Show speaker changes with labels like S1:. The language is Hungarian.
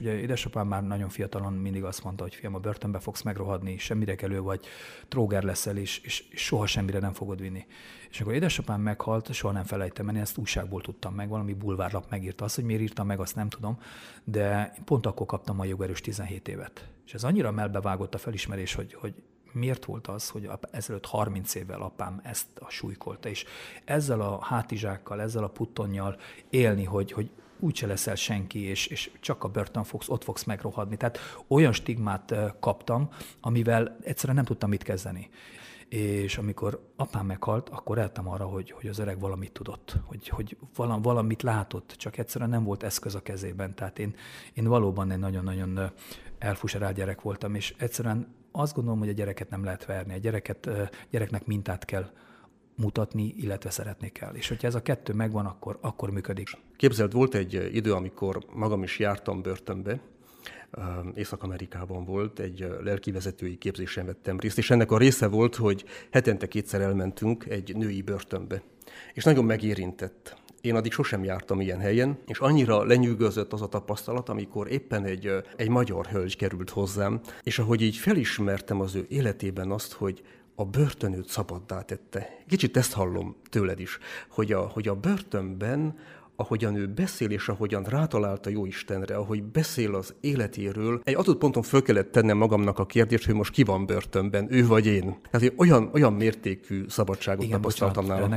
S1: Ugye édesapám már nagyon fiatalon mindig azt mondta, hogy fiam, a börtönbe fogsz megrohadni, semmire kelő vagy, tróger leszel, és, és, soha semmire nem fogod vinni. És akkor édesapám meghalt, soha nem felejtem, én ezt újságból tudtam meg, valami bulvárlap megírta. Azt, hogy miért írtam meg, azt nem tudom, de pont akkor kaptam a jogerős 17 évet. És ez annyira melbevágott a felismerés, hogy, hogy miért volt az, hogy ezelőtt 30 évvel apám ezt a súlykolta, és ezzel a hátizsákkal, ezzel a puttonnyal élni, hogy, hogy úgyse leszel senki, és, és csak a börtön fogsz, ott fogsz megrohadni. Tehát olyan stigmát kaptam, amivel egyszerűen nem tudtam mit kezdeni. És amikor apám meghalt, akkor eltem arra, hogy, hogy az öreg valamit tudott, hogy, hogy valamit látott, csak egyszerűen nem volt eszköz a kezében. Tehát én, én valóban egy nagyon-nagyon elfuserált gyerek voltam, és egyszerűen azt gondolom, hogy a gyereket nem lehet verni. A gyereket, gyereknek mintát kell mutatni, illetve szeretni kell. És hogyha ez a kettő megvan, akkor, akkor működik.
S2: Képzeld, volt egy idő, amikor magam is jártam börtönbe, Észak-Amerikában volt, egy lelkivezetői képzésen vettem részt, és ennek a része volt, hogy hetente kétszer elmentünk egy női börtönbe. És nagyon megérintett. Én addig sosem jártam ilyen helyen, és annyira lenyűgözött az a tapasztalat, amikor éppen egy, egy magyar hölgy került hozzám, és ahogy így felismertem az ő életében azt, hogy a börtönőt szabaddá tette. Kicsit ezt hallom tőled is, hogy a, hogy a börtönben ahogyan ő beszél, és ahogyan rátalált a Istenre, ahogy beszél az életéről, egy adott ponton föl kellett tennem magamnak a kérdést, hogy most ki van börtönben, ő vagy én. Tehát olyan, olyan mértékű szabadságot Igen, tapasztaltam nála.